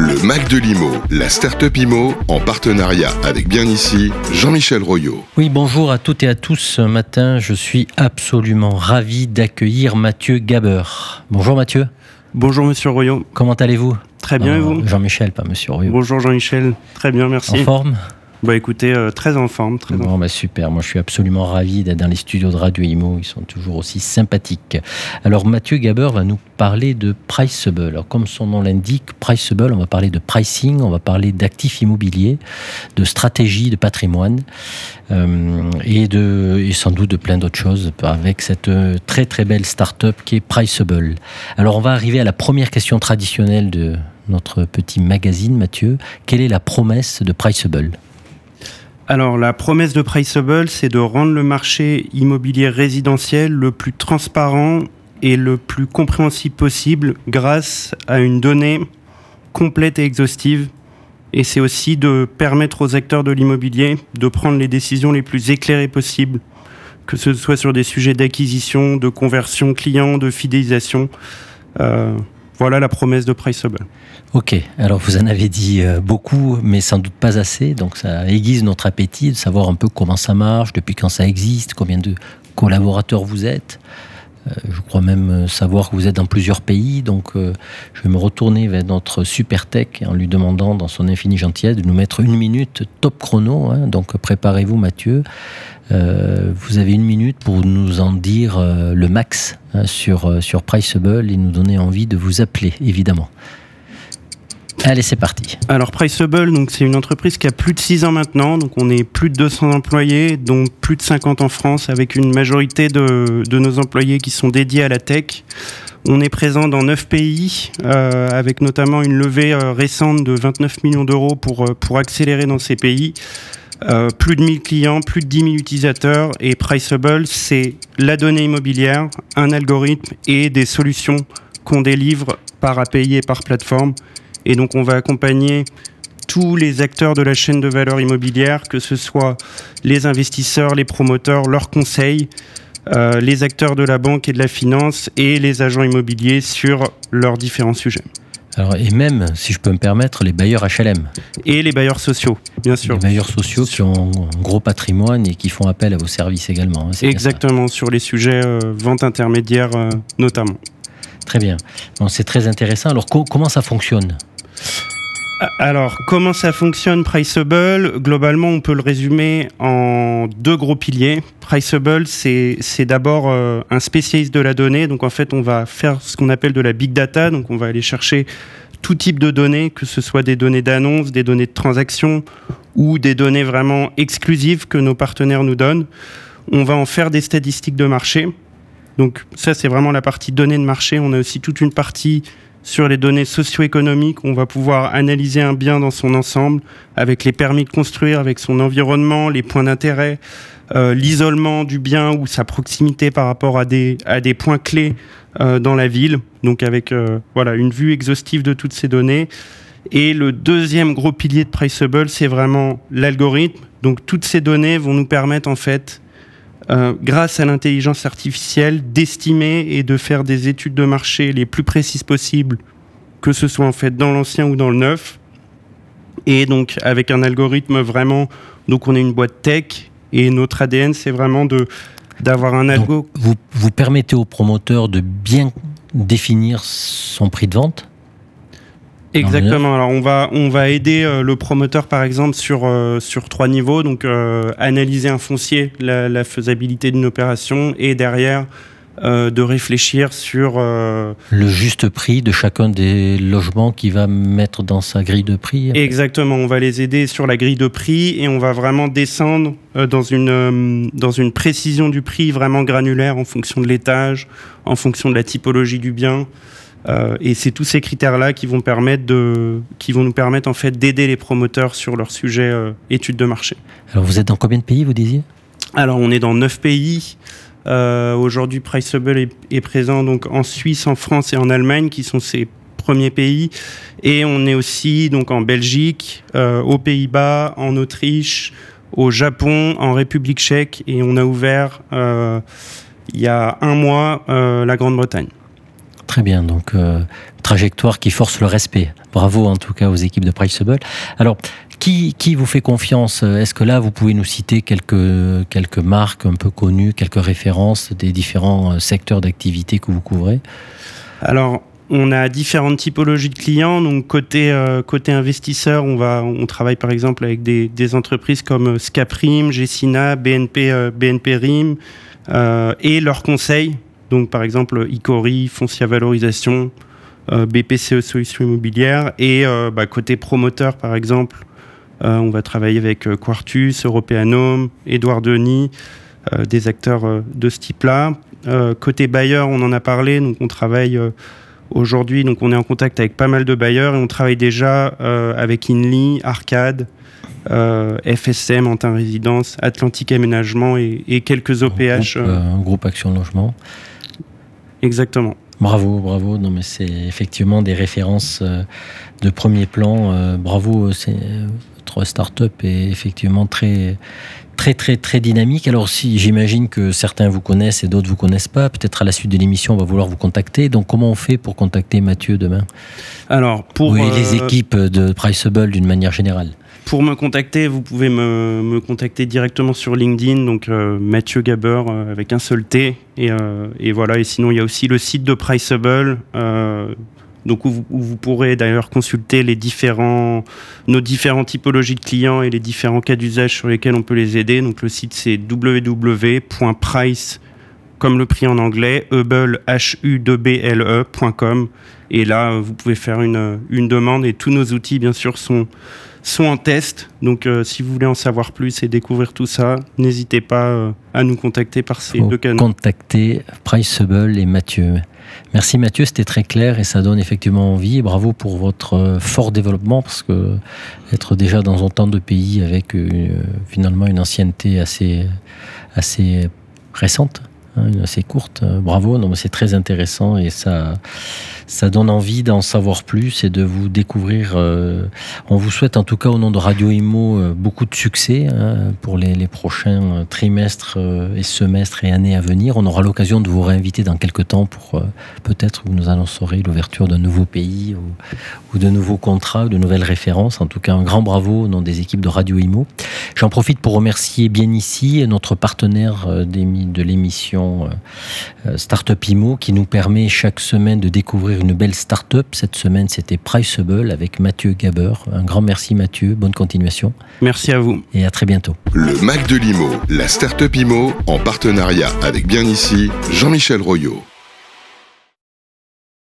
Le Mac de l'IMO, la start-up IMO, en partenariat avec Bien Ici, Jean-Michel Royot. Oui, bonjour à toutes et à tous. Ce matin, je suis absolument ravi d'accueillir Mathieu Gaber. Bonjour Mathieu. Bonjour Monsieur Royot. Comment allez-vous? Très bien et vous? Jean-Michel, pas Monsieur Royot. Bonjour Jean-Michel. Très bien, merci. En forme? Bah écoutez, euh, très en forme. Très bon, bah super, moi je suis absolument ravi d'être dans les studios de Radio Imo, ils sont toujours aussi sympathiques. Alors Mathieu Gaber va nous parler de Priceable. Alors comme son nom l'indique, Priceable, on va parler de pricing, on va parler d'actifs immobiliers, de stratégie, de patrimoine euh, et, de, et sans doute de plein d'autres choses avec cette euh, très très belle start-up qui est Priceable. Alors on va arriver à la première question traditionnelle de notre petit magazine, Mathieu. Quelle est la promesse de Priceable alors la promesse de Priceable, c'est de rendre le marché immobilier résidentiel le plus transparent et le plus compréhensible possible grâce à une donnée complète et exhaustive. Et c'est aussi de permettre aux acteurs de l'immobilier de prendre les décisions les plus éclairées possibles, que ce soit sur des sujets d'acquisition, de conversion client, de fidélisation. Euh, voilà la promesse de Priceable. Ok, alors vous en avez dit euh, beaucoup, mais sans doute pas assez, donc ça aiguise notre appétit de savoir un peu comment ça marche, depuis quand ça existe, combien de collaborateurs vous êtes. Euh, je crois même euh, savoir que vous êtes dans plusieurs pays, donc je vais me retourner vers notre super tech en lui demandant, dans son infinie gentillesse, de nous mettre une minute top chrono. Hein. donc préparez-vous, Mathieu. vous avez une minute pour nous en dire le max hein, sur, sur Priceable et nous donner envie de vous appeler, évidemment. Allez, c'est parti. Alors Priceable, c'est une entreprise qui a plus de 6 ans maintenant, donc on est plus de 200 employés, dont plus de 50 en France, avec une majorité de, nos employés qui sont dédiés à la tech. On est présent dans 9 pays, euh, avec notamment une levée euh, récente de 29 millions d'euros pour, euh, pour accélérer dans ces pays. plus de 1000 clients, plus de 10 000 utilisateurs et Priceable, c'est la donnée immobilière, un algorithme et des solutions qu'on délivre par API et par plateforme et donc on va accompagner tous les acteurs de la chaîne de valeur immobilière, que ce soit les investisseurs, les promoteurs, leurs conseils, euh, les acteurs de la banque et de la finance et les agents immobiliers sur leurs différents sujets. Alors, et même, si je peux me permettre, les bailleurs HLM. Et les bailleurs sociaux, bien sûr. Les bailleurs sociaux qui ont un gros patrimoine et qui font appel à vos services également. Hein, Exactement, sur les sujets euh, vente intermédiaire euh, notamment. Très bien. Bon, c'est très intéressant. Alors, comment ça fonctionne? Alors, comment ça fonctionne Priceable? Globalement, on peut le résumer en deux gros piliers. Priceable, c'est d'abord euh, un spécialiste de la donnée. Donc, en fait, on va faire ce qu'on appelle de la big data. Donc, on va aller chercher tout type de données, que ce soit des données d'annonce, des données de transaction ou des données vraiment exclusives que nos partenaires nous donnent. On va en faire des statistiques de marché. Donc, ça, c'est vraiment la partie données de marché. On a aussi toute une partie sur les données socio-économiques. On va pouvoir analyser un bien dans son ensemble, avec les permis de construire, avec son environnement, les points d'intérêt, euh, l'isolement du bien ou sa proximité par rapport à des, à des points clés euh, dans la ville. Donc avec euh, voilà, une vue exhaustive de toutes ces données. Et le deuxième gros pilier de Priceable, c'est vraiment l'algorithme. Donc toutes ces données vont nous permettre en fait euh, grâce à l'intelligence artificielle, d'estimer et de faire des études de marché les plus précises possibles, que ce soit en fait dans l'ancien ou dans le neuf. Et donc avec un algorithme vraiment, donc on est une boîte tech et notre ADN c'est vraiment de d'avoir un algo. vous, vous permettez au promoteur de bien définir son prix de vente Exactement. Alors on va on va aider euh, le promoteur par exemple sur euh, sur trois niveaux. Donc euh, analyser un foncier, la, faisabilité d'une opération et derrière de réfléchir sur le juste prix de chacun des logements qu'il va mettre dans sa grille de prix. Exactement. On va les aider sur la grille de prix et on va vraiment descendre dans une dans une précision du prix vraiment granulaire en fonction de l'étage, en fonction de la typologie du bien. Euh, et c'est tous ces critères-là qui vont permettre de, qui vont nous permettre en fait d'aider les promoteurs sur leur sujet euh, études de marché. Alors vous êtes dans combien de pays, vous disiez? Alors on est dans 9 pays. Euh, aujourd'hui, Priceable est, est, présent donc en Suisse, en France et en Allemagne, qui sont ses premiers pays. Et on est aussi donc en Belgique, aux Pays-Bas, en Autriche, au Japon, en République tchèque, et on a ouvert il y a un mois la Grande-Bretagne. Très bien, donc euh, trajectoire qui force le respect. Bravo en tout cas aux équipes de Priceable. Alors, qui, vous fait confiance? Est-ce que là, vous pouvez nous citer quelques, marques un peu connues, quelques références des différents secteurs d'activité que vous couvrez? Alors, on a différentes typologies de clients. Donc côté euh, investisseur, on va on travaille par exemple avec des, entreprises comme Scaprim, Gessina, BNP euh, Rim euh, et leurs conseils. Donc par exemple Icori, Foncia Valorisation, BPCE Solutions Immobilières et bah, côté promoteur par exemple, on va travailler avec Quartus, Europeanum, Edouard Denis, des acteurs de ce type-là. côté bailleur, on en a parlé, donc on travaille Aujourd'hui, donc on est en contact avec pas mal de bailleurs et on travaille déjà euh, avec Inly, Arcade, euh, FSM, Antin Résidence, Atlantique Aménagement et, quelques OPH. Un euh, groupe, Action Logement. Exactement. Bravo, bravo. Non, mais c'est effectivement des références de premier plan. bravo, c'est votre start-up est effectivement très très très très dynamique. Alors si j'imagine que certains vous connaissent et d'autres vous connaissent pas, peut-être à la suite de l'émission on va vouloir vous contacter. Donc comment on fait pour contacter Mathieu demain? Alors pour oui, les euh, équipes de Priceable d'une manière générale. Pour me contacter, vous pouvez me, contacter directement sur LinkedIn, donc euh, Mathieu Gaber euh, avec un seul T. Et, et, voilà. Et sinon, il y a aussi le site de Priceable donc où vous, pourrez d'ailleurs consulter nos différentes typologies de clients et les différents cas d'usage sur lesquels on peut les aider. Donc le site c'est www.price comme le prix en anglais, hubble, h u Et là, vous pouvez faire une, une, demande et tous nos outils, bien sûr, sont, sont en test. Donc, euh, si vous voulez en savoir plus et découvrir tout ça, n'hésitez pas euh, à nous contacter par ces deux canaux. Contacter Priceable et Mathieu. Merci Mathieu, c'était très clair et ça donne effectivement envie. bravo pour votre euh, fort développement parce que être déjà dans autant de pays avec finalement une ancienneté assez, assez récente, hein, assez courte, bravo. Non, c'est très intéressant et ça ça donne envie d'en savoir plus et de vous découvrir. Euh, on vous souhaite en tout cas au nom de Radio Imo euh, beaucoup de succès hein, pour les, prochains euh, trimestres et semestres et années à venir. On aura l'occasion de vous réinviter dans quelques temps pour peut-être vous nous annoncerez l'ouverture d'un nouveau pays ou, de nouveaux contrats ou de nouvelles références. En tout cas, un grand bravo au nom des équipes de Radio Imo. J'en profite pour remercier bien ici notre partenaire de l'émission Startup Imo qui nous permet chaque semaine de découvrir une belle start-up. Cette semaine, c'était Priceable avec Mathieu Gaber. Un grand merci Mathieu, bonne continuation. Merci à vous. Et à très bientôt. Le Mac de l'IMO, la start-up IMO, en partenariat avec Bien Ici, Jean-Michel Royot.